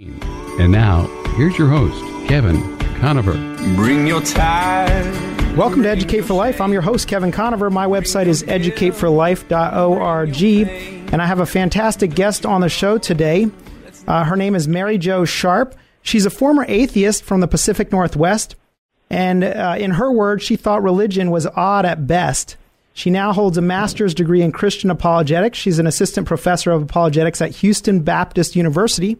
And now, here's your host, Kevin Conover. Bring your tide. Welcome to Educate for Life. I'm your host, Kevin Conover. My website is educateforlife.org. And I have a fantastic guest on the show today. Uh, her name is Mary Jo Sharp. She's a former atheist from the Pacific Northwest. And uh, in her words, she thought religion was odd at best. She now holds a master's degree in Christian apologetics. She's an assistant professor of apologetics at Houston Baptist University.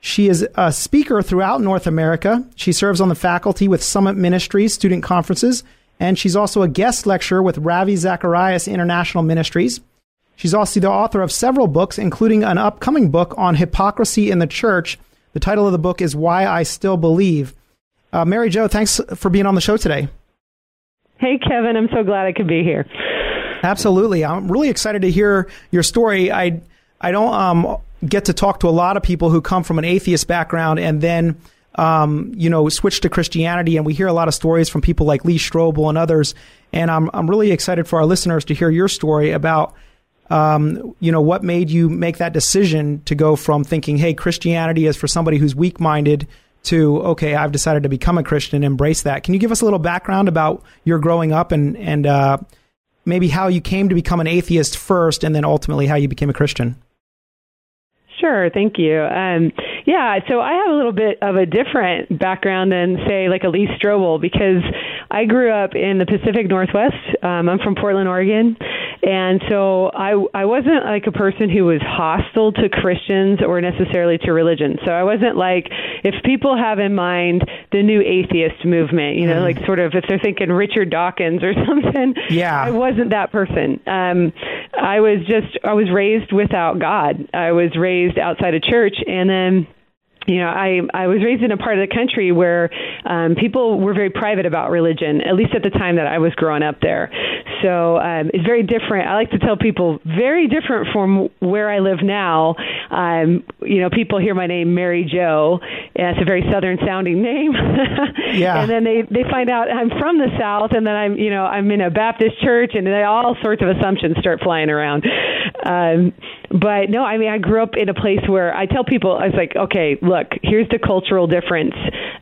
She is a speaker throughout North America. She serves on the faculty with Summit Ministries student conferences, and she's also a guest lecturer with Ravi Zacharias International Ministries. She's also the author of several books, including an upcoming book on hypocrisy in the church. The title of the book is Why I Still Believe. Uh, Mary Jo, thanks for being on the show today. Hey, Kevin, I'm so glad I could be here. Absolutely. I'm really excited to hear your story. I I don't um, get to talk to a lot of people who come from an atheist background and then um, you know switch to Christianity, and we hear a lot of stories from people like Lee Strobel and others. And I'm I'm really excited for our listeners to hear your story about. Um, you know what made you make that decision to go from thinking, "Hey, Christianity is for somebody who's weak-minded," to "Okay, I've decided to become a Christian and embrace that." Can you give us a little background about your growing up and and uh, maybe how you came to become an atheist first, and then ultimately how you became a Christian? Sure, thank you. Um, yeah, so I have a little bit of a different background than, say, like Elise Strobel because I grew up in the Pacific Northwest. Um, I'm from Portland, Oregon, and so I I wasn't like a person who was hostile to Christians or necessarily to religion. So I wasn't like if people have in mind the new atheist movement, you know, mm. like sort of if they're thinking Richard Dawkins or something. Yeah, I wasn't that person. Um, I was just I was raised without God. I was raised outside of church, and then you know, I I was raised in a part of the country where um, people were very private about religion, at least at the time that I was growing up there. So um, it's very different. I like to tell people very different from where I live now. Um, you know, people hear my name Mary Jo, and it's a very southern sounding name. yeah. And then they they find out I'm from the South, and then I'm you know I'm in a Baptist church, and they, all sorts of assumptions start flying around. Um, but no, I mean, I grew up in a place where I tell people, I was like, okay, look, here's the cultural difference.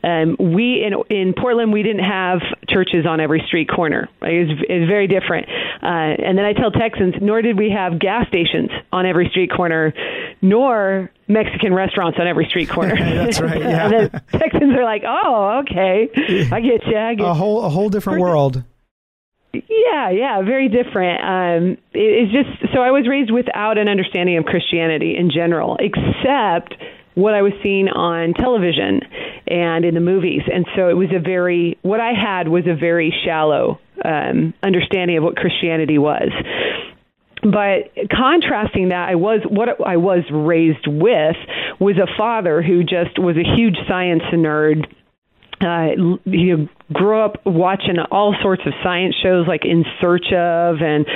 Um, we in in Portland, we didn't have churches on every street corner. It was, it was very different. Uh, and then I tell Texans, nor did we have gas stations on every street corner, nor Mexican restaurants on every street corner. That's right. Yeah. Texans are like, oh, okay, I get you. I get a whole a whole different world. Yeah, yeah, very different. Um, it, it's just so I was raised without an understanding of Christianity in general, except what I was seeing on television and in the movies. And so it was a very what I had was a very shallow um, understanding of what Christianity was. But contrasting that, I was what I was raised with was a father who just was a huge science nerd uh, you grew up watching all sorts of science shows like In Search of and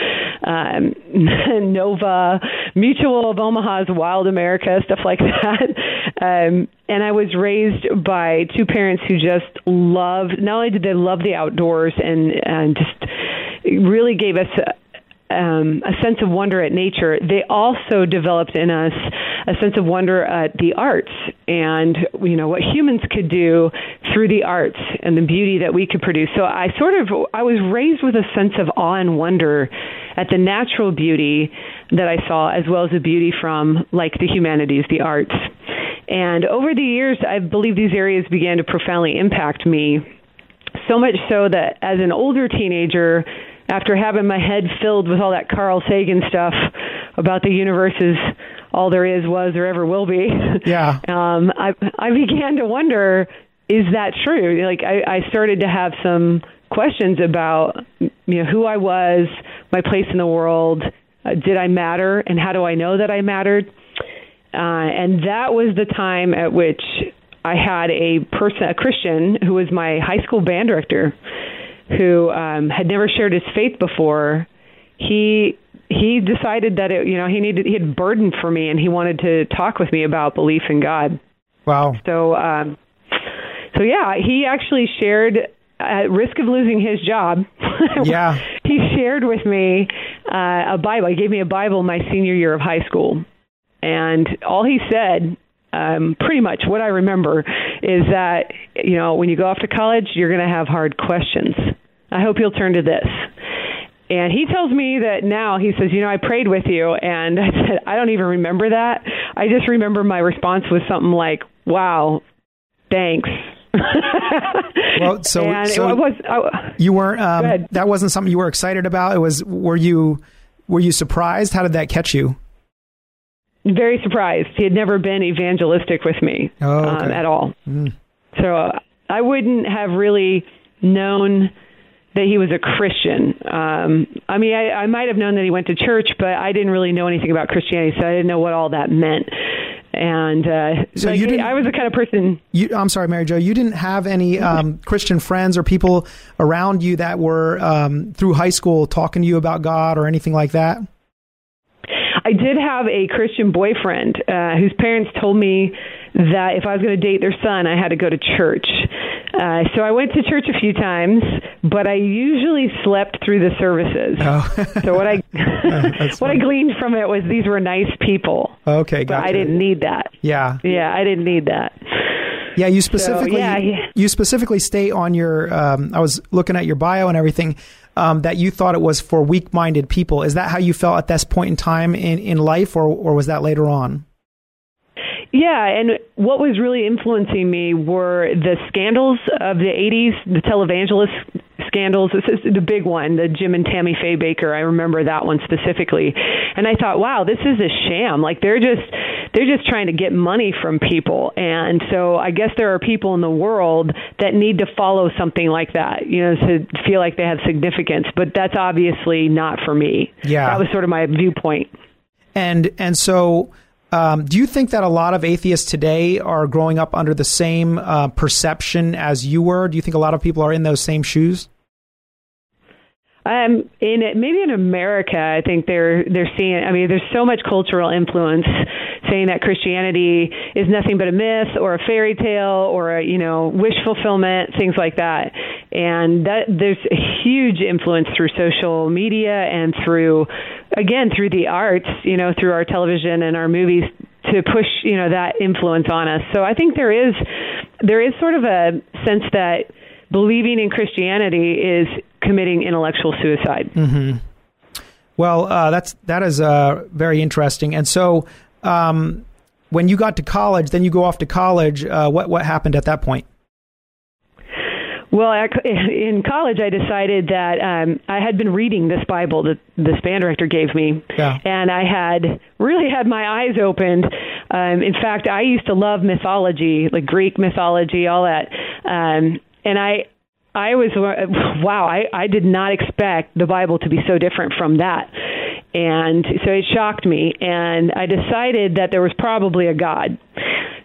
um, Nova, Mutual of Omaha's Wild America, stuff like that. Um, and I was raised by two parents who just loved, not only did they love the outdoors and, and just really gave us um, a sense of wonder at nature, they also developed in us a sense of wonder at the arts and you know what humans could do through the arts and the beauty that we could produce. So I sort of I was raised with a sense of awe and wonder at the natural beauty that I saw, as well as the beauty from like the humanities, the arts. And over the years, I believe these areas began to profoundly impact me. So much so that as an older teenager, after having my head filled with all that Carl Sagan stuff about the universe is all there is, was, or ever will be. Yeah. um, I I began to wonder, is that true? Like I, I started to have some questions about you know who I was, my place in the world, uh, did I matter, and how do I know that I mattered? Uh, and that was the time at which I had a person, a Christian, who was my high school band director, who um, had never shared his faith before, he he decided that it you know he needed he had burden for me and he wanted to talk with me about belief in God. Wow. So um, so yeah, he actually shared at risk of losing his job. yeah. he shared with me uh, a Bible. He gave me a Bible my senior year of high school, and all he said um, pretty much what I remember is that you know when you go off to college, you're going to have hard questions. I hope you'll turn to this. And he tells me that now he says, you know, I prayed with you, and I said, I don't even remember that. I just remember my response was something like, "Wow, thanks." well, so, and so it was, I, you weren't. Um, that wasn't something you were excited about. It was. Were you? Were you surprised? How did that catch you? Very surprised. He had never been evangelistic with me oh, okay. um, at all. Mm. So uh, I wouldn't have really known that he was a Christian. Um, I mean, I, I might have known that he went to church, but I didn't really know anything about Christianity, so I didn't know what all that meant. And uh, so like, you didn't, I was the kind of person. You, I'm sorry, Mary Jo. You didn't have any um, Christian friends or people around you that were um, through high school talking to you about God or anything like that. I did have a Christian boyfriend uh, whose parents told me that if I was going to date their son, I had to go to church. Uh, so I went to church a few times, but I usually slept through the services. Oh. so what I what I gleaned from it was these were nice people. Okay, gotcha. But I didn't need that. Yeah, yeah, I didn't need that. Yeah, you specifically so, yeah, you specifically state on your. Um, I was looking at your bio and everything. Um, that you thought it was for weak-minded people. Is that how you felt at this point in time in, in life, or or was that later on? Yeah, and what was really influencing me were the scandals of the 80s, the televangelist scandals. This is the big one, the Jim and Tammy Faye Bakker. I remember that one specifically. And I thought, wow, this is a sham. Like they're just they're just trying to get money from people. And so I guess there are people in the world that need to follow something like that, you know, to feel like they have significance, but that's obviously not for me. Yeah. That was sort of my viewpoint. And and so um, do you think that a lot of atheists today are growing up under the same uh, perception as you were? Do you think a lot of people are in those same shoes? Um, in maybe in America, I think they're they're seeing. I mean, there's so much cultural influence saying that Christianity is nothing but a myth or a fairy tale or a, you know wish fulfillment, things like that. And that there's a huge influence through social media and through again through the arts, you know, through our television and our movies to push you know that influence on us. So I think there is there is sort of a sense that believing in Christianity is committing intellectual suicide. Mm-hmm. Well, uh, that's that is uh, very interesting. And so, um, when you got to college, then you go off to college. Uh, what what happened at that point? Well, in college, I decided that um, I had been reading this Bible that this band director gave me, yeah. and I had really had my eyes opened. Um, in fact, I used to love mythology, like Greek mythology, all that. Um, and I I was wow, I I did not expect the Bible to be so different from that. And so it shocked me and I decided that there was probably a God.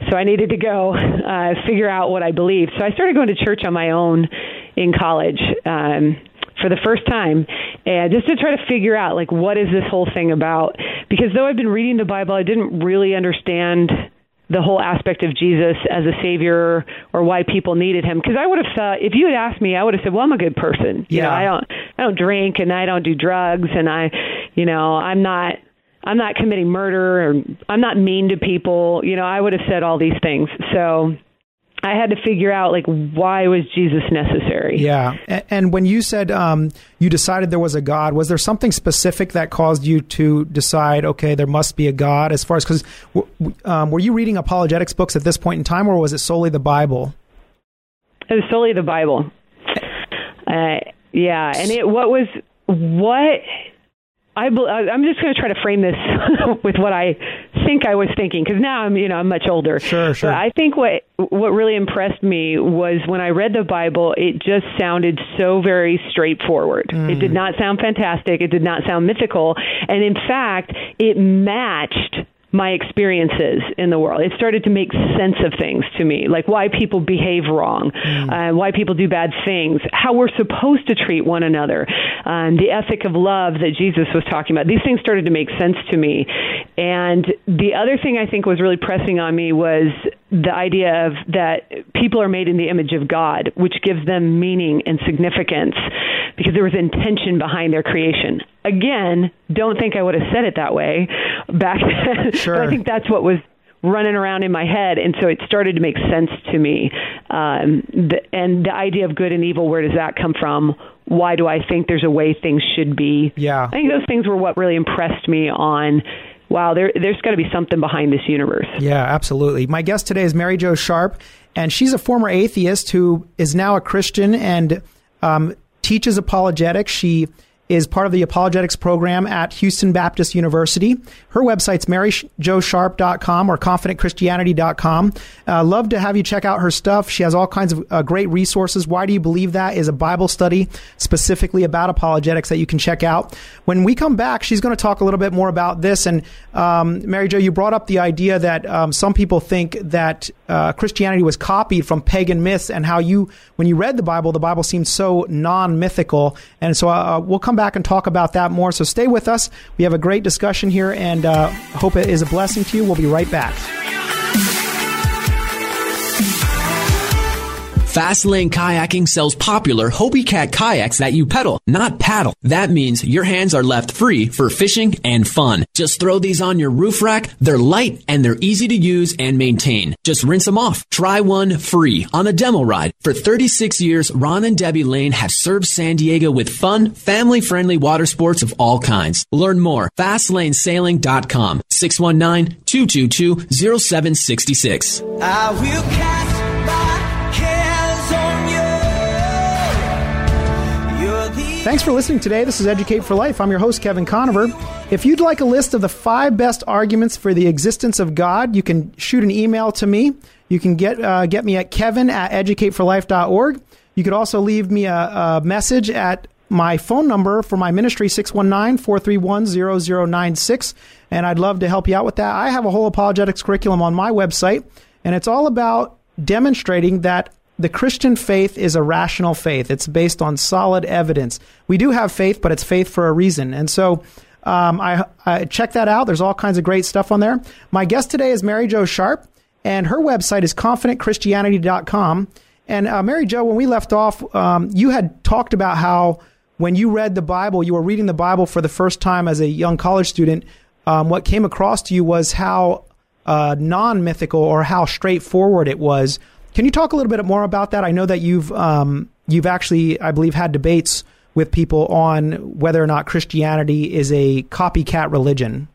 So I needed to go uh figure out what I believed. So I started going to church on my own in college. Um for the first time and just to try to figure out like what is this whole thing about because though I've been reading the Bible I didn't really understand the whole aspect of Jesus as a savior or why people needed him. Because I would have thought if you had asked me I would have said well I'm a good person. Yeah. you know I don't I don't drink and I don't do drugs and I you know I'm not I'm not committing murder or I'm not mean to people. You know I would have said all these things. So I had to figure out like why was Jesus necessary? Yeah, and when you said um, you decided there was a God, was there something specific that caused you to decide, okay, there must be a God? As far as because um, were you reading apologetics books at this point in time, or was it solely the Bible? It was solely the Bible. Uh, yeah, and it what was what I, I'm just going to try to frame this with what I think I was thinking because now I'm you know I'm much older. Sure, sure. But I think what what really impressed me was when I read the Bible, it just sounded so very straightforward. Mm. It did not sound fantastic. It did not sound mythical, and in fact, it matched my experiences in the world. It started to make sense of things to me, like why people behave wrong, mm. uh, why people do bad things, how we're supposed to treat one another, um, the ethic of love that Jesus was talking about. These things started to make sense to me. And the other thing I think was really pressing on me was the idea of that people are made in the image of God, which gives them meaning and significance because there was intention behind their creation. Again, don't think I would have said it that way back then. Sure. but I think that's what was running around in my head, and so it started to make sense to me. Um, the, and the idea of good and evil, where does that come from? Why do I think there's a way things should be? Yeah. I think those things were what really impressed me on wow, there, there's got to be something behind this universe. Yeah, absolutely. My guest today is Mary Jo Sharp, and she's a former atheist who is now a Christian and um, teaches apologetics. She is part of the apologetics program at Houston Baptist University. Her website's maryjosharp.com or confidentchristianity.com. Uh, love to have you check out her stuff. She has all kinds of uh, great resources. Why Do You Believe That is a Bible study specifically about apologetics that you can check out. When we come back, she's going to talk a little bit more about this. And um, Mary Jo, you brought up the idea that um, some people think that uh, Christianity was copied from pagan myths and how you, when you read the Bible, the Bible seemed so non-mythical. And so uh, we'll come back and talk about that more. So stay with us. We have a great discussion here and uh, hope it is a blessing to you. We'll be right back. Fastlane Kayaking sells popular Hobie Cat kayaks that you pedal, not paddle. That means your hands are left free for fishing and fun. Just throw these on your roof rack. They're light and they're easy to use and maintain. Just rinse them off. Try one free on a demo ride. For 36 years, Ron and Debbie Lane have served San Diego with fun, family-friendly water sports of all kinds. Learn more. FastlaneSailing.com. 619-222-0766. Thanks for listening today. This is Educate for Life. I'm your host, Kevin Conover. If you'd like a list of the five best arguments for the existence of God, you can shoot an email to me. You can get, uh, get me at kevin at educateforlife.org. You could also leave me a, a message at my phone number for my ministry, 619 431 0096. And I'd love to help you out with that. I have a whole apologetics curriculum on my website, and it's all about demonstrating that the Christian faith is a rational faith. It's based on solid evidence. We do have faith, but it's faith for a reason. And so um, I, I check that out. There's all kinds of great stuff on there. My guest today is Mary Jo Sharp, and her website is confidentchristianity.com. And uh, Mary Jo, when we left off, um, you had talked about how when you read the Bible, you were reading the Bible for the first time as a young college student. Um, what came across to you was how uh, non mythical or how straightforward it was. Can you talk a little bit more about that? I know that you've um, you've actually, I believe, had debates with people on whether or not Christianity is a copycat religion.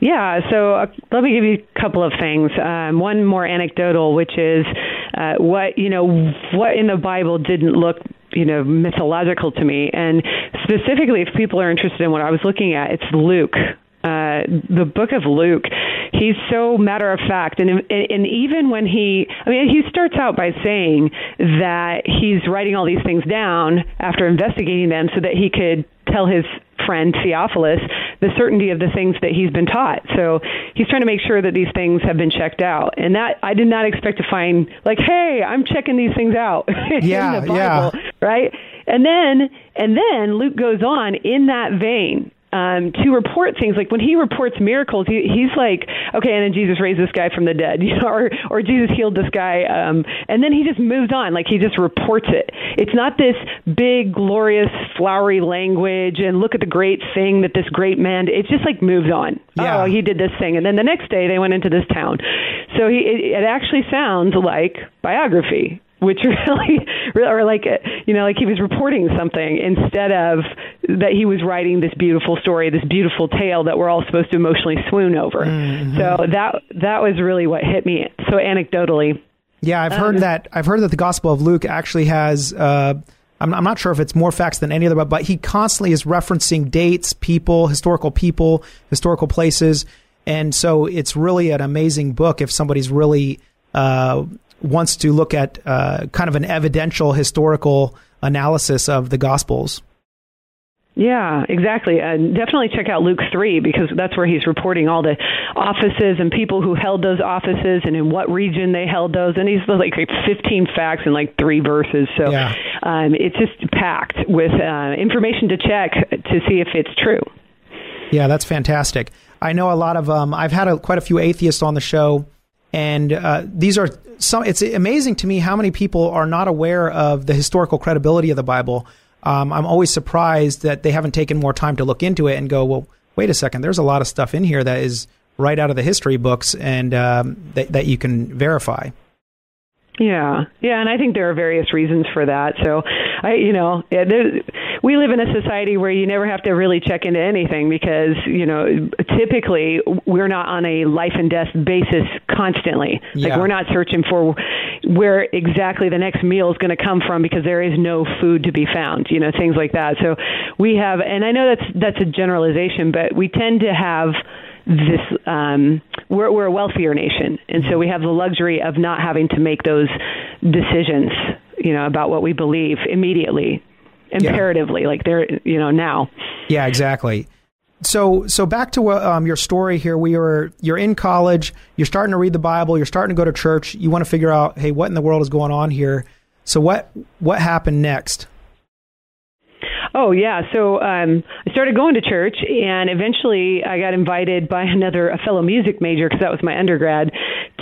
Yeah, so uh, let me give you a couple of things. Um, one more anecdotal, which is uh, what you know, what in the Bible didn't look you know mythological to me, and specifically, if people are interested in what I was looking at, it's Luke. Uh, the book of Luke, he's so matter of fact, and and even when he, I mean, he starts out by saying that he's writing all these things down after investigating them so that he could tell his friend Theophilus the certainty of the things that he's been taught. So he's trying to make sure that these things have been checked out. And that I did not expect to find like, hey, I'm checking these things out Yeah, in the Bible, yeah. right? And then and then Luke goes on in that vein um, to report things like when he reports miracles, he, he's like, okay, and then Jesus raised this guy from the dead, you know, or or Jesus healed this guy, um, and then he just moves on, like he just reports it. It's not this big, glorious, flowery language, and look at the great thing that this great man. Did. It's just like moves on. Yeah. Oh, he did this thing, and then the next day they went into this town. So he, it, it actually sounds like biography which really, or like you know, like he was reporting something instead of that he was writing this beautiful story, this beautiful tale that we're all supposed to emotionally swoon over. So that that was really what hit me. So anecdotally, Yeah, I've heard that. I've heard that the Gospel of Luke actually has. Uh, I'm, I'm not sure if it's more facts than any other, but, but he constantly is referencing dates, people, historical people, historical places, and so it's really an amazing book if somebody's really uh, wants to look at uh, kind of an evidential historical analysis of the Gospels. Yeah, exactly. And definitely check out Luke 3 because that's where he's reporting all the offices and people who held those offices and in what region they held those. And he's like 15 facts in like three verses. So Yeah. um, it's just packed with uh, information to check to see if it's true. Yeah, that's fantastic. I know a lot of. Um, I've had a, quite a few atheists on the show, and uh, these are some. It's amazing to me how many people are not aware of the historical credibility of the Bible. Um, I'm always surprised that they haven't taken more time to look into it and go, well, wait a second. There's a lot of stuff in here that is right out of the history books and um, that, that you can verify. Yeah, yeah, and I think there are various reasons for that. So, I, you know, yeah, there, we live in a society where you never have to really check into anything because, you know, typically we're not on a life and death basis constantly. Yeah. Like we're not searching for where exactly the next meal is going to come from because there is no food to be found. You know, things like that. So we have, and I know that's that's a generalization, but we tend to have this um, we're, we're a wealthier nation, and so we have the luxury of not having to make those decisions, you know, about what we believe immediately, imperatively, like they're you know now. Yeah, exactly. So, so back to um, your story here. We were you're in college. You're starting to read the Bible. You're starting to go to church. You want to figure out, hey, what in the world is going on here? So, what what happened next? Oh yeah, so um, I started going to church, and eventually I got invited by another a fellow music major because that was my undergrad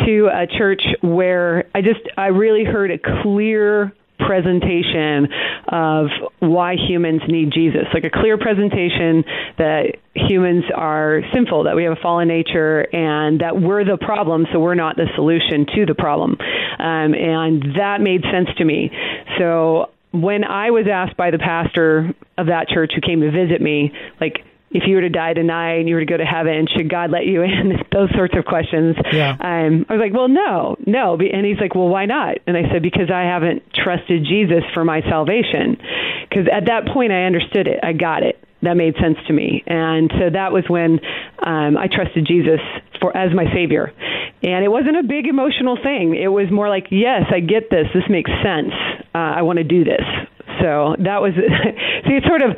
to a church where I just I really heard a clear presentation of why humans need Jesus, like a clear presentation that humans are sinful, that we have a fallen nature, and that we're the problem, so we're not the solution to the problem. Um, and that made sense to me. So when I was asked by the pastor of that church who came to visit me, like, if you were to die tonight and you were to go to heaven, should God let you in? Those sorts of questions. Yeah. Um, I was like, well, no, no. And he's like, well, why not? And I said, because I haven't trusted Jesus for my salvation. Because at that point, I understood it. I got it. That made sense to me. And so that was when um, I trusted Jesus for as my savior. And it wasn't a big emotional thing. It was more like, yes, I get this. This makes sense. Uh, I want to do this. So that was, see, it's sort of,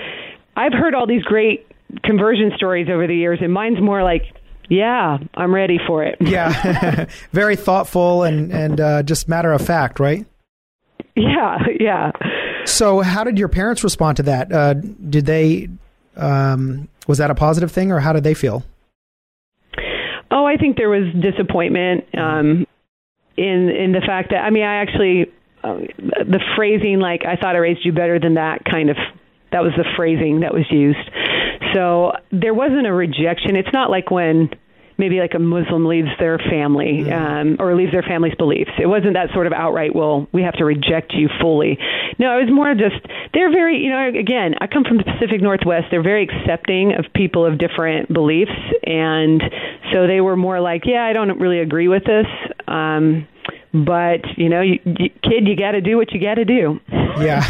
I've heard all these great conversion stories over the years, and mine's more like, yeah, I'm ready for it. Yeah, very thoughtful and and uh, just matter of fact, right? Yeah, yeah. So, how did your parents respond to that? Uh, did they? Um, was that a positive thing, or how did they feel? Oh, I think there was disappointment um, in in the fact that I mean, I actually uh, the phrasing like I thought I raised you better than that kind of that was the phrasing that was used. So there wasn't a rejection. It's not like when maybe like a Muslim leaves their family um, or leaves their family's beliefs. It wasn't that sort of outright, well, we have to reject you fully. No, it was more just, they're very, you know, again, I come from the Pacific Northwest. They're very accepting of people of different beliefs. And so they were more like, yeah, I don't really agree with this. Um, but you know, you, you, kid, you got to do what you got to do. Yeah.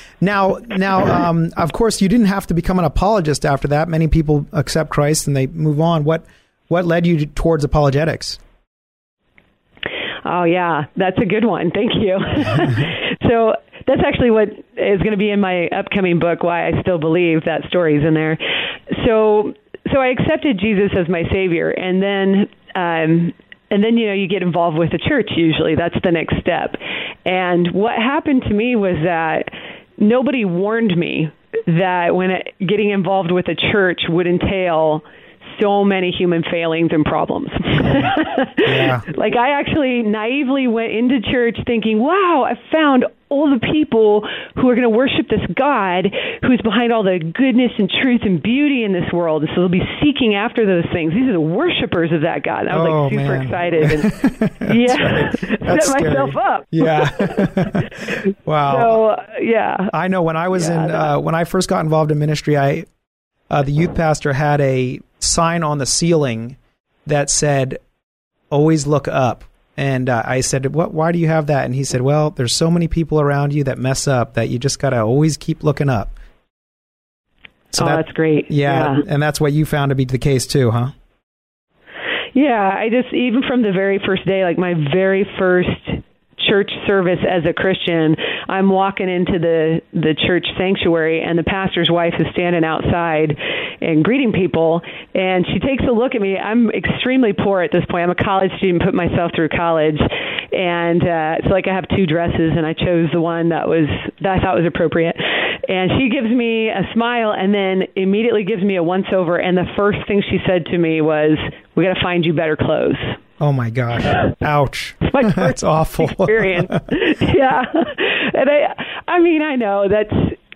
now, now, um, of course, you didn't have to become an apologist after that. Many people accept Christ and they move on. What what led you towards apologetics? Oh yeah, that's a good one. Thank you. so that's actually what is going to be in my upcoming book. Why I still believe that story's in there. So so I accepted Jesus as my savior, and then. Um, and then you know you get involved with the church usually that's the next step and what happened to me was that nobody warned me that when it, getting involved with a church would entail so many human failings and problems. Yeah. Like I actually naively went into church thinking, "Wow, I found all the people who are going to worship this God who's behind all the goodness and truth and beauty in this world. And so they'll be seeking after those things. These are the worshipers of that God. I was Oh, like super man. excited and yeah, That's set myself up. Yeah. wow. So uh, yeah, I know when I was Yeah, in uh, when I first got involved in ministry, I uh, the youth pastor had a sign on the ceiling that said "Always look up." And uh, I said, "What? Why do you have that?" And he said, "Well, there's so many people around you that mess up that you just gotta always keep looking up." So oh, that- that's great. yeah, and that's what you found to be the case too, huh? Yeah, I just even from the very first day, like my very first church service as a Christian, I'm walking into the the church sanctuary and the pastor's wife is standing outside and greeting people and she takes a look at me. I'm extremely poor at this point. I'm a college student, put myself through college and uh it's like I have two dresses and I chose the one that was that I thought was appropriate. And she gives me a smile and then immediately gives me a once over and the first thing she said to me was, "We got to find you better clothes." Oh my gosh! Ouch! my That's awful. experience. yeah, and I, I mean, I know that's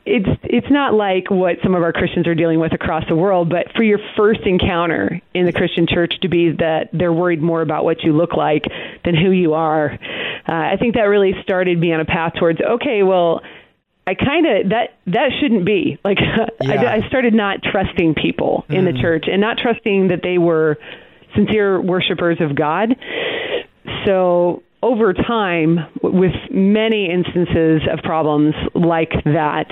it's it's not like what some of our Christians are dealing with across the world, but for your first encounter in the Christian church to be that they're worried more about what you look like than who you are, uh, I think that really started me on a path towards okay, well, I kind of that that shouldn't be like Yeah. I, I started not trusting people in the church and not trusting that they were sincere worshipers of God. So over time, with many instances of problems like that,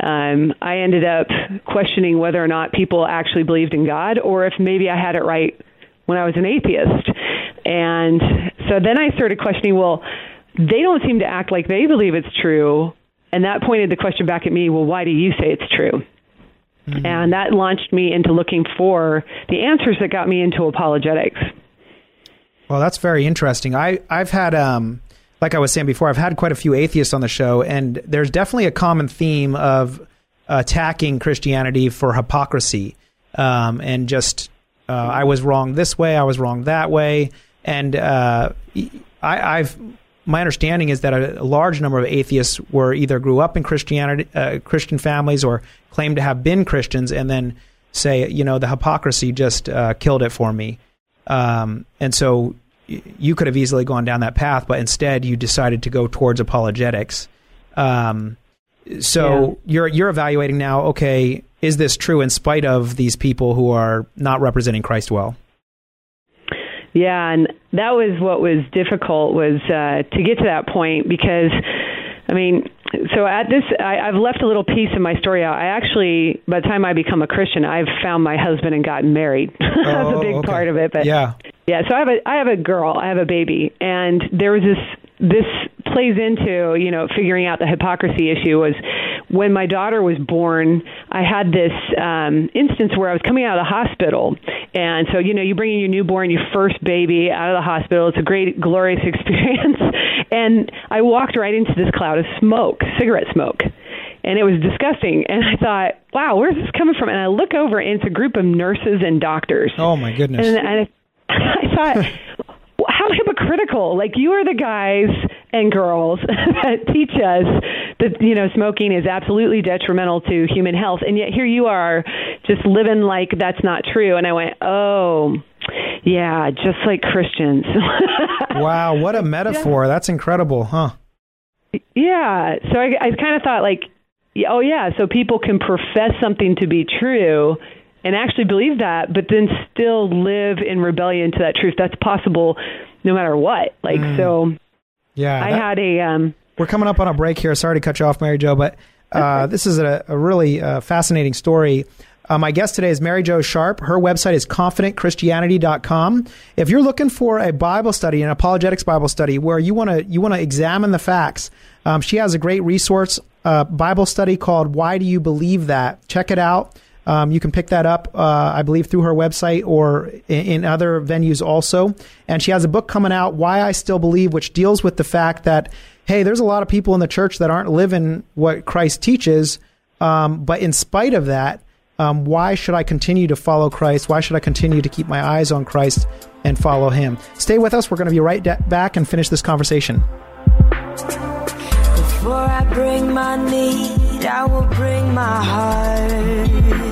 um, I ended up questioning whether or not people actually believed in God, or if maybe I had it right when I was an atheist. And so then I started questioning, well, they don't seem to act like they believe it's true. And that pointed the question back at me, well, why do you say it's true? And that launched me into looking for the answers that got me into apologetics. Well, that's very interesting. I I've had um like I was saying before, I've had quite a few atheists on the show, and there's definitely a common theme of attacking Christianity for hypocrisy, um, and just uh, I was wrong this way, I was wrong that way, and uh, I, I've my understanding is that a, a large number of atheists were either grew up in Christianity, uh, Christian families, or claimed to have been Christians, and then say, you know, the hypocrisy just uh, killed it for me. Um, and so y- you could have easily gone down that path, but instead you decided to go towards apologetics. Um, so you're you're evaluating now. Okay, is this true in spite of these people who are not representing Christ well? Yeah, and that was what was difficult was uh, to get to that point because, I mean, so at this, I, I've left a little piece of my story out. I actually, by the time I become a Christian, I've found my husband and gotten married. That's Oh, a big okay. part of it. But Yeah. yeah, so I have a I have a girl, I have a baby, and there was this this plays into you know figuring out the hypocrisy issue was when my daughter was born. I had this um, instance where I was coming out of the hospital, and so you know you bring in your newborn, your first baby out of the hospital. It's a great glorious experience, and I walked right into this cloud of smoke, cigarette smoke and it was disgusting. And I thought, wow, where's this coming from? And I look over, and it's a group of nurses and doctors. Oh my goodness. And, and I, I thought, how hypocritical! Like you are the guys and girls that teach us that you know smoking is absolutely detrimental to human health, and yet here you are just living like that's not true. And I went, oh. Yeah, just like Christians. wow, what a metaphor! That's incredible, huh? Yeah. So I, I kind of thought like, oh yeah, so people can profess something to be true and actually believe that, but then still live in rebellion to that truth. That's possible no matter what. Like so, Yeah, I that- had a um, We're coming up on a break here. Sorry to cut you off, Mary Jo, but uh, this is a, a really uh, fascinating story. Uh, my guest today is Mary Jo Sharp. Her website is confidentchristianity.com. If you're looking for a Bible study, an apologetics Bible study, where you want to you want to examine the facts, um, she has a great resource uh, Bible study called "Why Do You Believe That?" Check it out. Um, you can pick that up, uh, I believe, through her website or in, in other venues also. And she has a book coming out, Why I Still Believe, which deals with the fact that, hey, there's a lot of people in the church that aren't living what Christ teaches. Um, but in spite of that, um, why should I continue to follow Christ? Why should I continue to keep my eyes on Christ and follow Him? Stay with us. We're going to be right back and finish this conversation. Before I bring my need, I will bring my heart.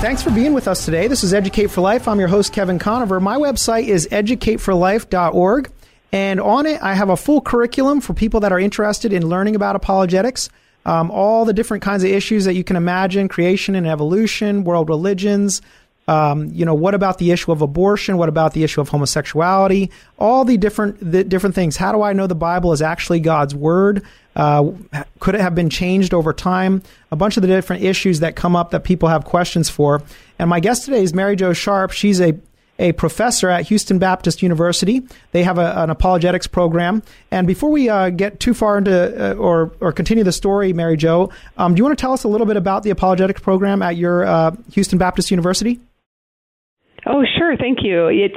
Thanks for being with us today. This is Educate for Life. I'm your host, Kevin Conover. My website is educateforlife.org. And on it, I have a full curriculum for people that are interested in learning about apologetics. Um, all the different kinds of issues that you can imagine creation and evolution, world religions. Um, you know, what about the issue of abortion? What about the issue of homosexuality? All the different the different things. How do I know the Bible is actually God's word? Uh, could it have been changed over time? A bunch of the different issues that come up that people have questions for. And my guest today is Mary Jo Sharp. She's a a professor at Houston Baptist University. They have a, an apologetics program. And before we uh, get too far into uh, or or continue the story, Mary Jo, um, do you want to tell us a little bit about the apologetics program at your uh, Houston Baptist University? Oh, sure. Thank you. It's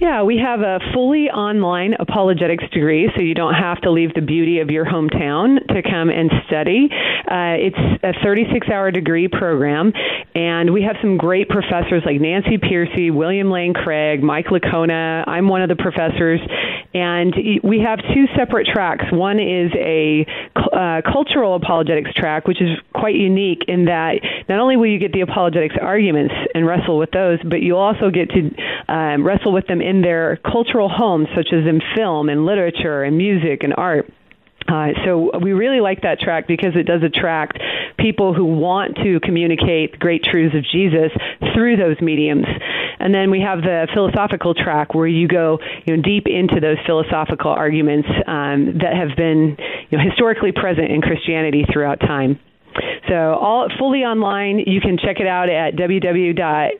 yeah, we have a fully online apologetics degree, so you don't have to leave the beauty of your hometown to come and study. Uh, it's a 36 hour degree program, and we have some great professors like Nancy Pearcey, William Lane Craig, Mike Licona. I'm one of the professors, and we have two separate tracks. One is a uh, cultural apologetics track, which is quite unique in that not only will you get the apologetics arguments and wrestle with those, but you'll also get to um, wrestle with them in their cultural homes, such as in film and literature and music and art. Uh, so we really like that track because it does attract people who want to communicate the great truths of Jesus through those mediums. And then we have the philosophical track where you go you know, deep into those philosophical arguments um, that have been you know, historically present in Christianity throughout time. So all fully online. You can check it out at www.hbu.edu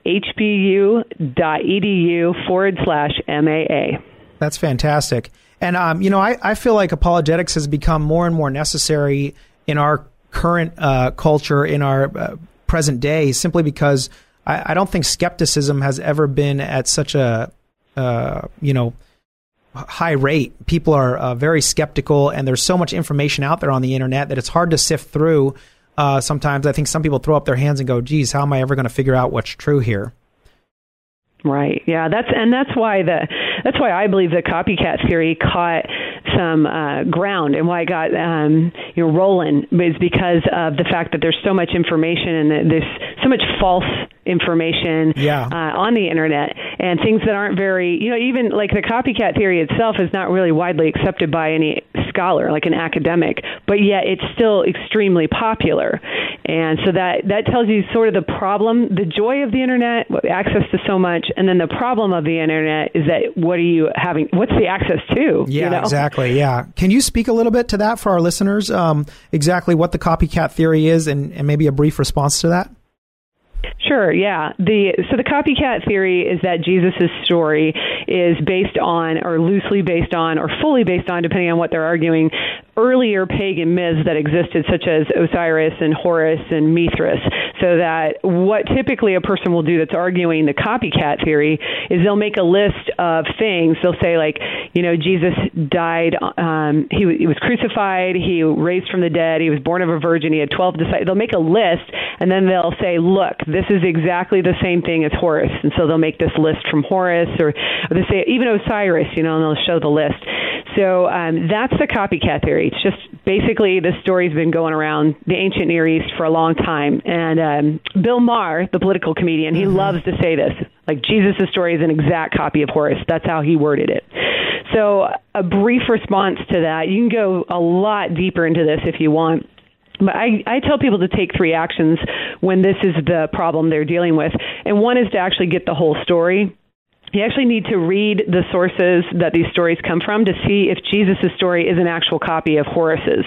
forward slash MAA. That's fantastic. And um, you know, I, I feel like apologetics has become more and more necessary in our current uh, culture, in our uh, present day, simply because I, I, don't think skepticism has ever been at such a uh, you know high rate. People are uh, very skeptical, and there's so much information out there on the internet that it's hard to sift through uh, sometimes I think some people throw up their hands and go, "Geez, how am I ever going to figure out what's true here?" Right. Yeah. That's and that's why the that's why I believe the copycat theory caught some uh, ground and why it got um, you know rolling is because of the fact that there's so much information and there's so much false information yeah. uh, on the internet and things that aren't very you know even like the copycat theory itself is not really widely accepted by any scholar like an academic but yet it's still extremely popular. And so that that tells you sort of the problem the joy of the internet access to so much and then the problem of the internet is that what are you having what's the access to yeah you know? exactly yeah. Can you speak a little bit to that for our listeners um, exactly what the copycat theory is and, and maybe a brief response to that Sure, yeah. The so the copycat theory is that Jesus' story is based on or loosely based on or fully based on depending on what they're arguing earlier pagan myths that existed such as Osiris and Horus and Mithras. So that what typically a person will do that's arguing the copycat theory is they'll make a list of things. They'll say like, you know, Jesus died um he, he was crucified, he raised from the dead, he was born of a virgin, he had 12 disciples. They'll make a list and then they'll say, look, this is exactly the same thing as Horus. And so they'll make this list from Horus, or, or they say even Osiris, you know, and they'll show the list. So um, that's the copycat theory. It's just basically this story's been going around the ancient Near East for a long time. And um, Bill Maher, the political comedian, he mm-hmm. loves to say this. Like Jesus' story is an exact copy of Horus. That's how he worded it. So, a brief response to that. You can go a lot deeper into this if you want. But I, I tell people to take three actions when this is the problem they're dealing with. And one is to actually get the whole story you actually need to read the sources that these stories come from to see if Jesus' story is an actual copy of Horus's,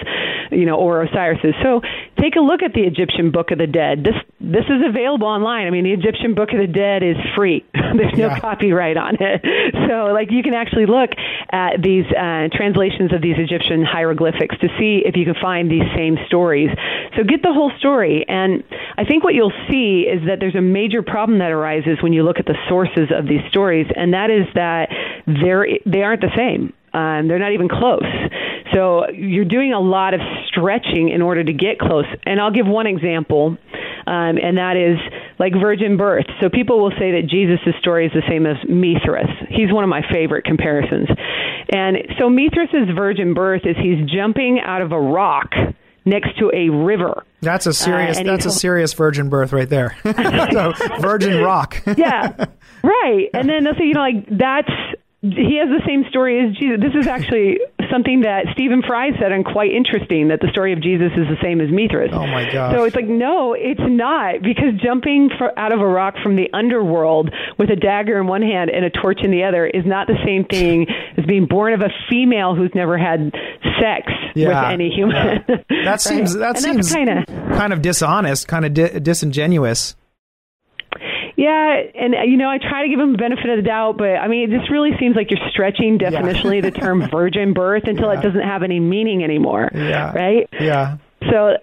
you know, or Osiris's. So take a look at the Egyptian Book of the Dead. This this is available online. I mean, the Egyptian Book of the Dead is free. There's no yeah. copyright on it. So like you can actually look at these uh, translations of these Egyptian hieroglyphics to see if you can find these same stories. So get the whole story. And I think what you'll see is that there's a major problem that arises when you look at the sources of these stories and that is that they're they aren't the same. Um, they're not even close. So you're doing a lot of stretching in order to get close. And I'll give one example, um, and that is like virgin birth. So people will say that Jesus' story is the same as Mithras. He's one of my favorite comparisons. And so Mithras' virgin birth is he's jumping out of a rock next to a river. That's a serious. Uh, that's a serious virgin birth right there. so virgin rock. yeah, right. And then they'll say, you know, like that's he has the same story as Jesus. This is actually something that Stephen Fry said, and quite interesting that the story of Jesus is the same as Mithras. Oh my God! So it's like, no, it's not, because jumping for, out of a rock from the underworld with a dagger in one hand and a torch in the other is not the same thing as being born of a female who's never had sex yeah. with any human. Yeah. That seems that and seems kind of kind of dishonest, kind of di- disingenuous. Yeah, and you know, I try to give them the benefit of the doubt, but I mean, it just really seems like you're stretching definitionally the term virgin birth until Yeah. it doesn't have any meaning anymore. Yeah. Right? Yeah. So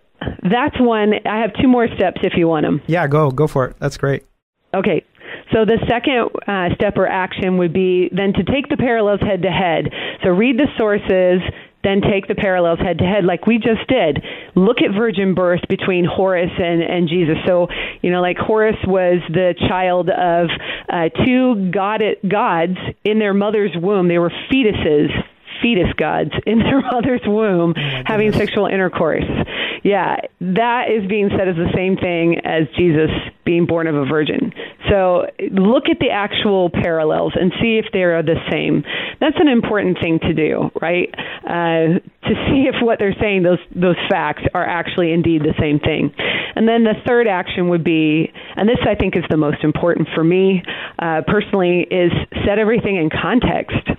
that's one. I have two more steps if you want them. Yeah, go go for it. That's great. Okay. So the second uh, step or action would be then to take the parallels head to head. So read the sources, then take the parallels head to head, like we just did. Look at virgin birth between Horus and, and Jesus. So, you know, like Horus was the child of uh, two god- gods in their mother's womb. They were fetuses. Fetus gods in their mother's womb having sexual intercourse. Yeah, that is being said as the same thing as Jesus being born of a virgin. So look at the actual parallels and see if they are the same. That's an important thing to do, right? Uh, to see if what they're saying, those those facts, are actually indeed the same thing. And then the third action would be, and this I think is the most important for me uh, personally, is set everything in context.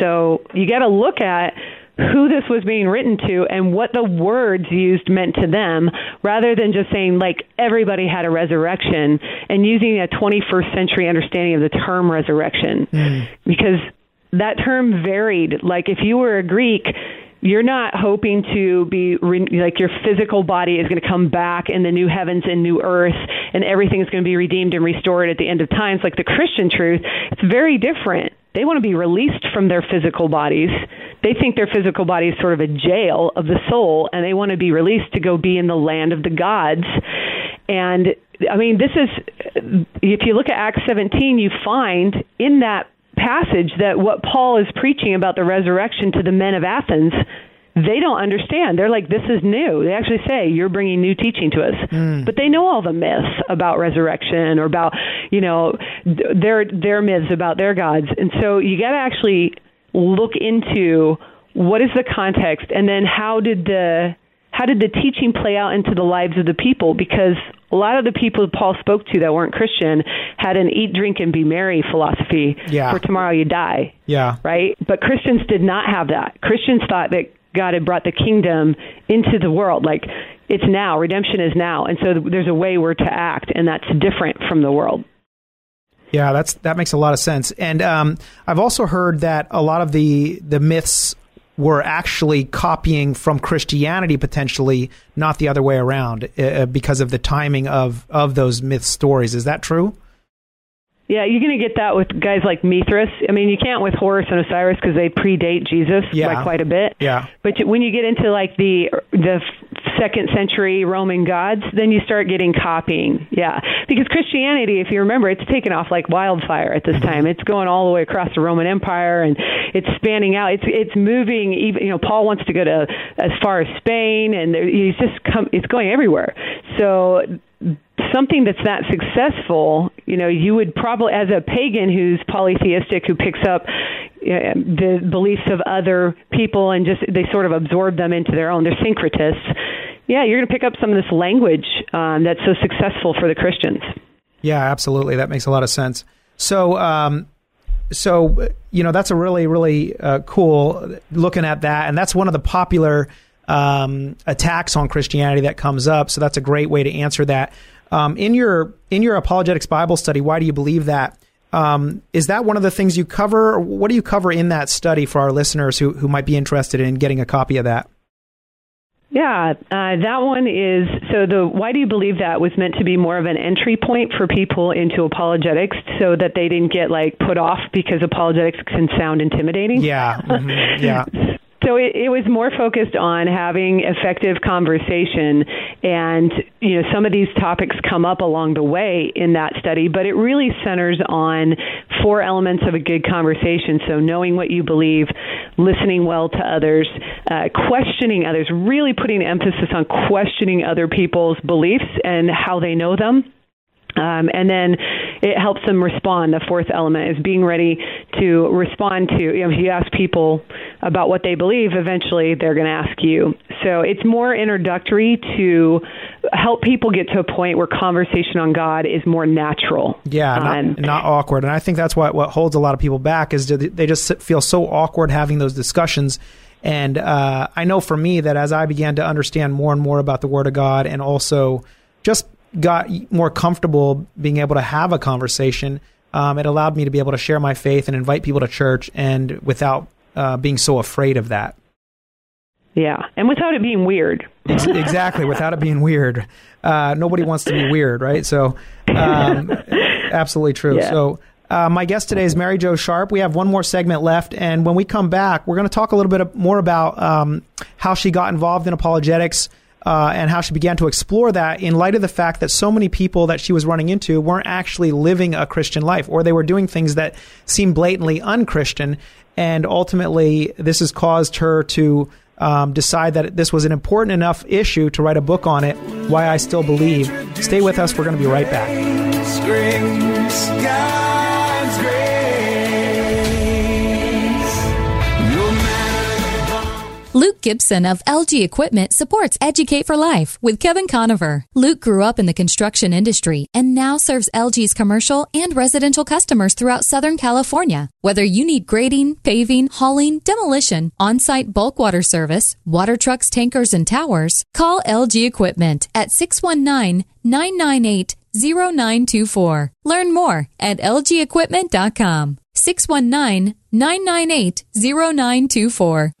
So you got to look at who this was being written to and what the words used meant to them rather than just saying like everybody had a resurrection and using a 21st century understanding of the term resurrection. Hmm. Because that term varied. Like if you were a greek you're not hoping to be re- like your physical body is going to come back in the new heavens and new earth and everything is going to be redeemed and restored at the end of times. Like the christian truth it's very different. They want to be released from their physical bodies. They think their physical body is sort of a jail of the soul and they want to be released to go be in the land of the gods. And i mean this is if you look at acts 17 you find in that passage that what Paul is preaching about the resurrection to the men of Athens, they don't understand. They're like, this is new. They actually say, you're bringing new teaching to us. Hmm. But they know all the myths about resurrection or about, you know, their their myths about their gods. And so you got to actually look into what is the context and then how did the how did the teaching play out into the lives of the people because a lot of the people Paul spoke to that weren't Christian had an eat, drink, and be merry philosophy. Yeah. For tomorrow you die. Yeah. Right? But Christians did not have that. Christians thought that God had brought the kingdom into the world. Like, it's now. Redemption is now. And so there's a way we're to act, and that's different from the world. Yeah, that's that makes a lot of sense. And um, I've also heard that a lot of the the myths were actually copying from Christianity potentially, not the other way around, uh, because of the timing of of those myth stories. Is that true? Yeah, you're going to get that with guys like Mithras. I mean, you can't with Horus and Osiris because they predate Jesus Yeah. by quite a bit. Yeah. But when you get into like the the second century Roman gods, then you start getting copying. Yeah, because Christianity, if you remember, it's taken off like wildfire at this mm-hmm. time. It's going all the way across the Roman Empire and it's spanning out. It's it's moving. Even you know, Paul wants to go to as far as Spain, and there- he's just come. It's going everywhere. So something that's that successful, you know, you would probably, as a pagan who's polytheistic, who picks up the beliefs of other people and just they sort of absorb them into their own. They're syncretists. Yeah, you're going to pick up some of this language um, that's so successful for the Christians. Yeah, absolutely. That makes a lot of sense. So, um, so you know, that's a really, really uh, cool looking at that, and that's one of the popular um, attacks on Christianity that comes up. So that's a great way to answer that. Um, in your in your apologetics Bible study, why do you believe that? Um, is that one of the things you cover? Or what do you cover in that study for our listeners who who might be interested in getting a copy of that? Yeah, uh, that one is so the why do you believe that was meant to be more of an entry point for people into apologetics so that they didn't get like put off because apologetics can sound intimidating. Yeah, mhm, yeah. So it, it was more focused on having effective conversation, and you know some of these topics come up along the way in that study, but it really centers on four elements of a good conversation. So knowing what you believe, listening well to others, uh, questioning others, really putting emphasis on questioning other people's beliefs and how they know them. Um, and then it helps them respond. The fourth element is being ready to respond to. You know, if you ask people about what they believe, eventually they're going to ask you. So it's more introductory to help people get to a point where conversation on God is more natural. Yeah, Um, not, not awkward. And I think that's what, what holds a lot of people back is that they just feel so awkward having those discussions. And uh, I know for me that as I began to understand more and more about the Word of God and also just got more comfortable being able to have a conversation, um, it allowed me to be able to share my faith and invite people to church, and without uh, being so afraid of that. Yeah, and without it being weird. exactly, without it being weird. Uh, nobody wants to be weird, right? So, um, absolutely true. Yeah. So, uh, my guest today is Mary Jo Sharp. We have one more segment left, and when we come back, we're going to talk a little bit more about um, how she got involved in apologetics. Uh, and how she began to explore that in light of the fact that so many people that she was running into weren't actually living a Christian life, or they were doing things that seemed blatantly unchristian. And ultimately, this has caused her to um, decide that this was an important enough issue to write a book on it. Why I still believe. Stay with us. We're going to be right back. Luke Gibson of LG Equipment supports Educate for Life with Kevin Conover. Luke grew up in the construction industry and now serves LG's commercial and residential customers throughout Southern California. Whether you need grading, paving, hauling, demolition, on site bulk water service, water trucks, tankers, and towers, call LG Equipment at 619 998 0924. Learn more at lgequipment.com. 619 998 0924.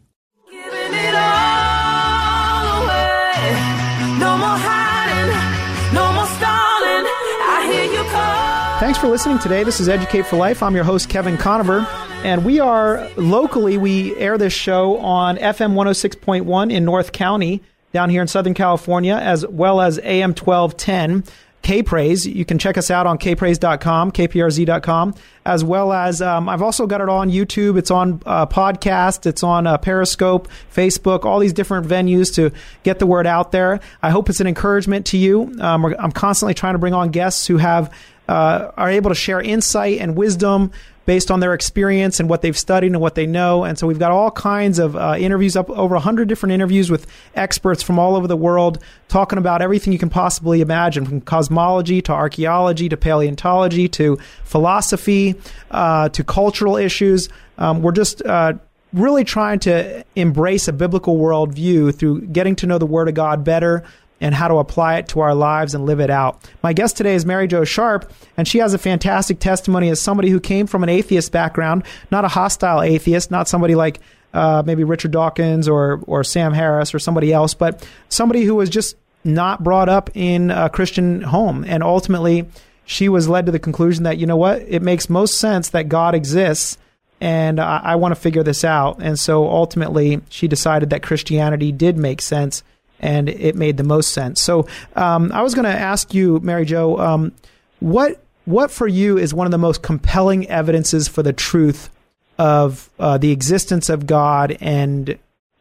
Thanks for listening today. This is Educate for Life. I'm your host, Kevin Conover. And we are locally, we air this show on FM 106.1 in North County, down here in Southern California, as well as AM 1210. K-Praise. You can check us out on kpraise.com, kprz.com, as well as um, I've also got it on YouTube. It's on uh, podcast. It's on uh, Periscope, Facebook, all these different venues to get the word out there. I hope it's an encouragement to you. Um, I'm constantly trying to bring on guests who have uh, are able to share insight and wisdom based on their experience and what they've studied and what they know. And so we've got all kinds of uh, interviews up over 100 different interviews with experts from all over the world talking about everything you can possibly imagine from cosmology to archaeology to paleontology to philosophy uh, to cultural issues. Um, we're just uh, really trying to embrace a biblical worldview through getting to know the Word of God better and how to apply it to our lives and live it out. My guest today is Mary Jo Sharp, and she has a fantastic testimony as somebody who came from an atheist background, not a hostile atheist, not somebody like uh, maybe Richard Dawkins or or Sam Harris or somebody else, but somebody who was just not brought up in a Christian home, and ultimately she was led to the conclusion that you know what, it makes most sense that God exists and I, I want to figure this out. And so ultimately, she decided that Christianity did make sense, and it made the most sense. So um, I was going to ask you, Mary Jo, um, what what for you is one of the most compelling evidences for the truth of uh, the existence of God and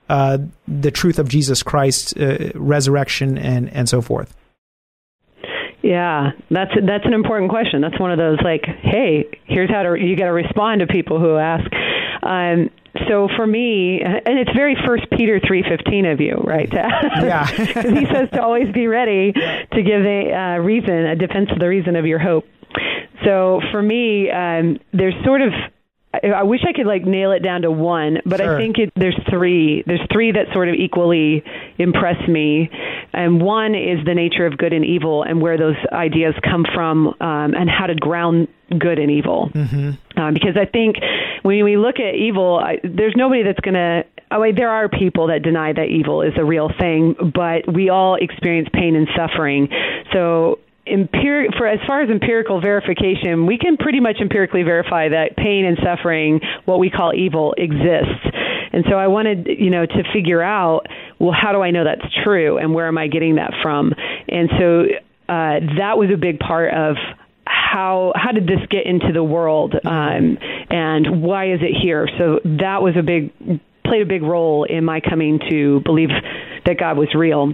uh, the truth of Jesus Christ's uh, resurrection and and so forth. Yeah, that's that's an important question. That's one of those like, hey, here's how to you got to respond to people who ask. Um, so for me, and it's very First Peter three fifteen of you, right? Yeah. because he says to always be ready to give a uh, reason, a defense of the reason of your hope. So for me, um, there's sort of. I I wish I could like nail it down to one, but Sure. I think it, there's three. There's three that sort of equally impress me, and one is the nature of good and evil and where those ideas come from, um, and how to ground good and evil. Mm-hmm. Um, because I think when we look at evil, I, there's nobody that's going to. I mean, there are people that deny that evil is a real thing, but we all experience pain and suffering. So empiric for as far as empirical verification, we can pretty much empirically verify that pain and suffering, what we call evil, exists. And so I wanted, you know, to figure out, well, how do I know that's true, and where am I getting that from? And so uh, that was a big part of how how did this get into the world, um, and why is it here? So that was a big played a big role in my coming to believe that God was real.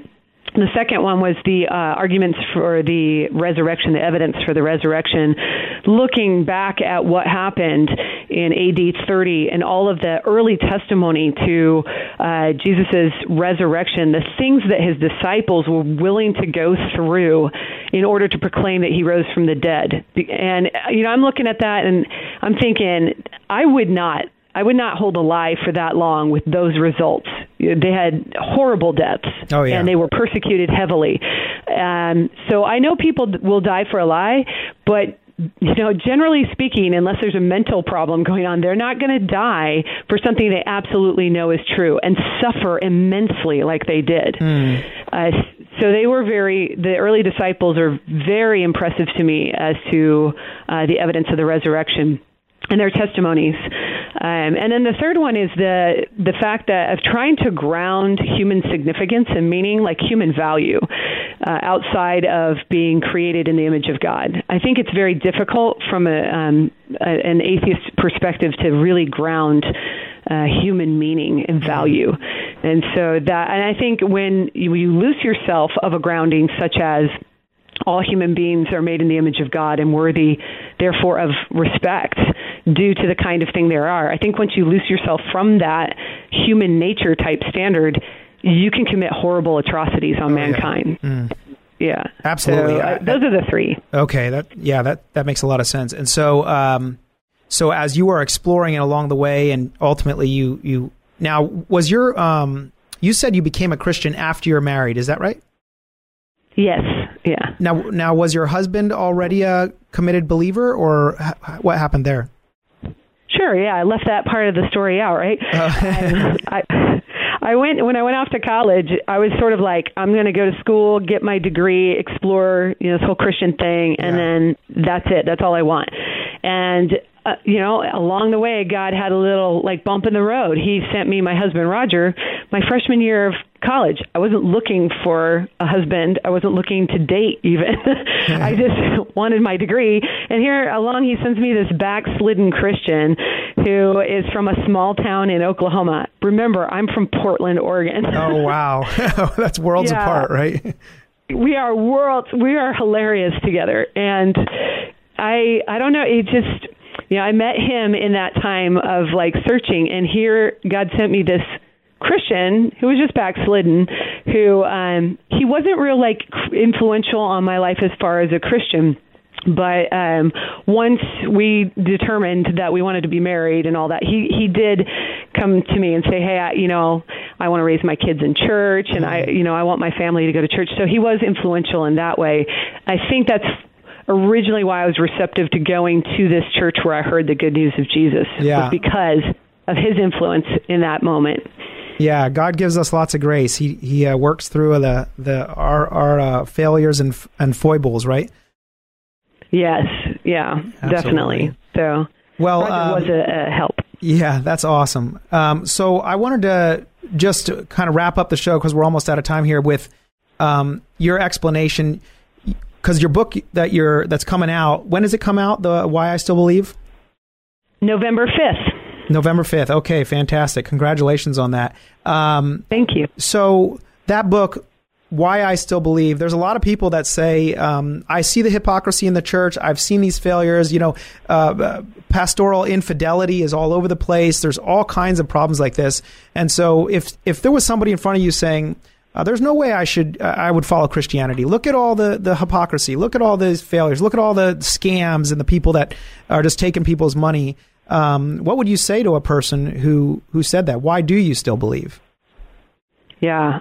The second one was the uh, arguments for the resurrection, the evidence for the resurrection, looking back at what happened in AD 30 and all of the early testimony to uh, Jesus' resurrection, the things that his disciples were willing to go through in order to proclaim that he rose from the dead. And, you know, I'm looking at that and I'm thinking, I would not I would not hold a lie for that long with those results. They had horrible deaths, Oh, yeah. and they were persecuted heavily. Um, so I know people will die for a lie, but you know, generally speaking, unless there's a mental problem going on, they're not going to die for something they absolutely know is true and suffer immensely like they did. Uh, so they were very, the early disciples are very impressive to me as to uh, the evidence of the resurrection and their testimonies. Um, and then the third one is the the fact that of trying to ground human significance and meaning, like human value, uh, outside of being created in the image of God. I think it's very difficult from a, um, a an atheist perspective to really ground uh, human meaning and value. And so that, and I think when you, you lose yourself of a grounding such as all human beings are made in the image of God and worthy, therefore, of respect due to the kind of thing there are. I think once you loose yourself from that human nature type standard, you can commit horrible atrocities on mankind. Yeah, Absolutely. So, uh, those are the three. Okay, that yeah, that that makes a lot of sense. And so, um, so as you are exploring it along the way, and ultimately you you now was your um, you said you became a Christian after you're married. Is that right? Yes, yeah. Now now was your husband already a committed believer, or h- what happened there? Sure, yeah, I left that part of the story out, right? Um, I, I went when I went off to college. I was sort of like, I'm going to go to school, get my degree, explore, you know, this whole Christian thing, and Yeah. then that's it. That's all I want. And uh, you know, along the way, God had a little like bump in the road. He sent me my husband Roger, my freshman year of college. I wasn't looking for a husband. I wasn't looking to date even. I just wanted my degree. And here along he sends me this backslidden Christian who is from a small town in Oklahoma. Remember, I'm from Portland, Oregon. Oh wow, that's worlds Yeah. apart, right? we are worlds we are hilarious together and i i don't know it just you know i met him in that time of like searching and here god sent me this christian who was just backslidden who um he wasn't real like influential on my life as far as a christian but um once we determined that we wanted to be married and all that he he did come to me and say hey I, you know i want to raise my kids in church and i you know i want my family to go to church. So he was influential in that way. I think that's originally why i was receptive to going to this church where i heard the good news of jesus Yeah. was because of his influence in that moment Yeah, God gives us lots of grace. He he uh, works through the the our our uh, failures and and foibles, right? yes yeah definitely so Well, um, was a, a help Yeah, that's awesome. Um, so I wanted to just kind of wrap up the show because we're almost out of time here with um, your explanation. Because your book that you're that's coming out, when does it come out? The Why I Still Believe, november 5th November fifth. Okay, fantastic. Congratulations on that. Um, thank you so that book why i still believe there's a lot of people that say um, i see the hypocrisy in the church i've seen these failures you know uh, uh, pastoral infidelity is all over the place there's all kinds of problems like this and so if if there was somebody in front of you saying uh, there's no way I should uh, I would follow Christianity. Look at all the the hypocrisy. Look at all these failures. Look at all the scams and the people that are just taking people's money. Um, what would you say to a person who who said that? Why do you still believe? Yeah.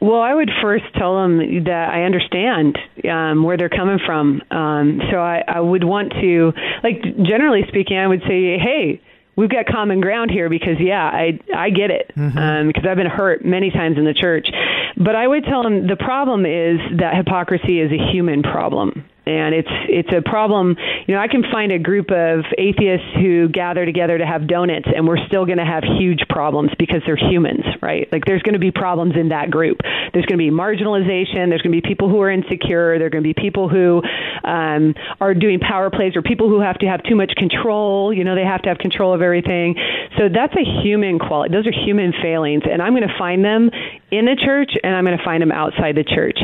Well, I would first tell them that I understand um, where they're coming from. Um, so I, I would want to, like, generally speaking, I would say, hey, we've got common ground here because, yeah, I I get it um, because I've been hurt many times in the church. But I would tell them the problem is that hypocrisy is a human problem. And it's it's a problem. You know, I can find a group of atheists who gather together to have donuts, and we're still going to have huge problems because they're humans, right? Like, there's going to be problems in that group. There's going to be marginalization. There's going to be people who are insecure. There are going to be people who um, are doing power plays, or people who have to have too much control. You know, they have to have control of everything. So that's a human quality. Those are human failings, and I'm going to find them in the church, and I'm going to find them outside the church.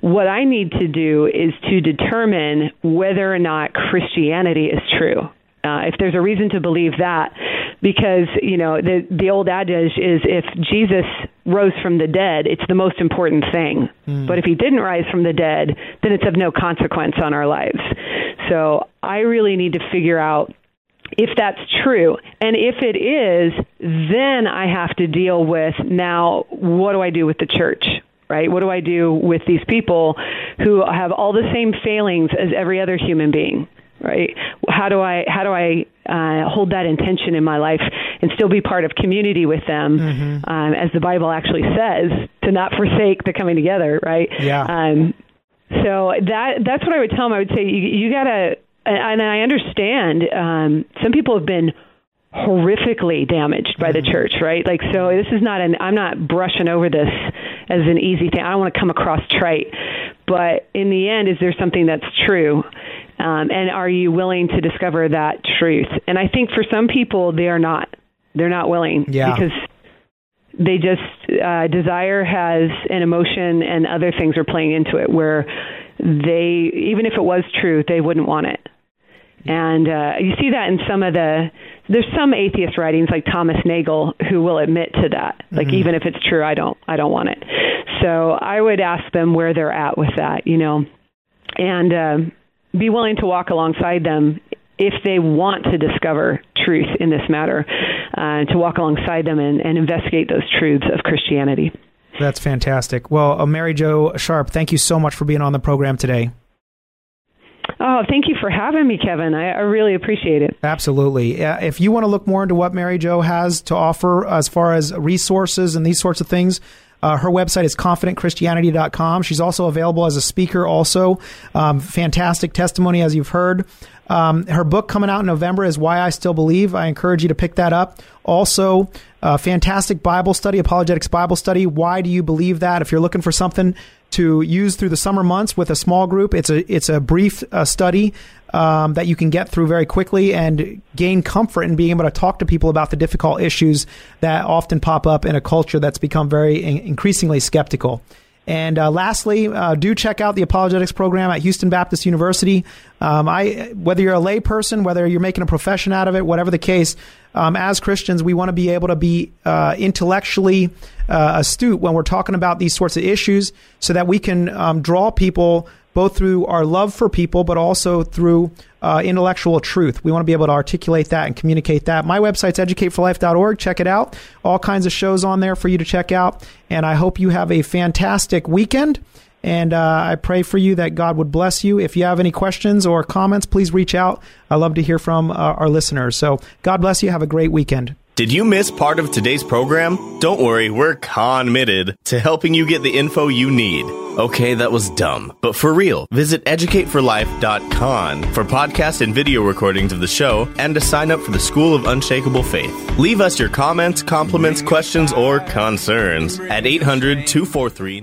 What I need to do is to determine whether or not Christianity is true. Uh, if there's a reason to believe that, because you know the the old adage is if Jesus rose from the dead, it's the most important thing. But if he didn't rise from the dead, then it's of no consequence on our lives. So I really need to figure out if that's true. And if it is, then I have to deal with now what do I do with the church? Right? What do I do with these people who have all the same failings as every other human being? Right? How do I how do I uh, hold that intention in my life and still be part of community with them, um, as the Bible actually says, to not forsake the coming together, right? Yeah. Um, so that that's what I would tell them. I would say you, you gotta, and I understand. Um, some people have been horrifically damaged by the church, right? Like, so this is not an. I'm not brushing over this as an easy thing. I don't want to come across trite, but in the end, is there something that's true? Um, and are you willing to discover that truth? And I think for some people, they are not. They're not willing Yeah. because they just uh, desire has an emotion and other things are playing into it where they even if it was true they wouldn't want it and uh, you see that in some of the there's some atheist writings like Thomas Nagel who will admit to that like even if it's true I don't I don't want it so I would ask them where they're at with that you know and uh, be willing to walk alongside them if they want to discover truth in this matter, uh, to walk alongside them and, and investigate those truths of Christianity. That's fantastic. Well, uh, Mary Jo Sharp, thank you so much for being on the program today. Oh, thank you for having me, Kevin. I, I really appreciate it. Absolutely. Uh, if you want to look more into what Mary Jo has to offer as far as resources and these sorts of things, uh, her website is confidentchristianity.com. She's also available as a speaker, also. Um, fantastic testimony, as you've heard. Um, her book coming out in November is Why I Still Believe. I encourage you to pick that up. Also, uh, fantastic Bible study, apologetics Bible study. Why do you believe that? If you're looking for something to use through the summer months with a small group, it's a it's a brief uh, study um, that you can get through very quickly and gain comfort in being able to talk to people about the difficult issues that often pop up in a culture that's become very in- increasingly skeptical. And uh, lastly, uh, do check out the apologetics program at Houston Baptist University. Um, I, whether you're a lay person, whether you're making a profession out of it, whatever the case, um, as Christians, we want to be able to be uh, intellectually uh, astute when we're talking about these sorts of issues, so that we can um, draw people both through our love for people, but also through uh, intellectual truth. We want to be able to articulate that and communicate that. My website's educateforlife.org. Check it out. All kinds of shows on there for you to check out. And I hope you have a fantastic weekend. And uh, I pray for you that God would bless you. If you have any questions or comments, please reach out. I love to hear from uh, our listeners. So God bless you. Have a great weekend. Did you miss part of today's program? Don't worry, we're committed to helping you get the info you need. Okay, that was dumb. But for real, visit educateforlife.com for podcast and video recordings of the show and to sign up for the School of Unshakable Faith. Leave us your comments, compliments, questions, or concerns at 800 243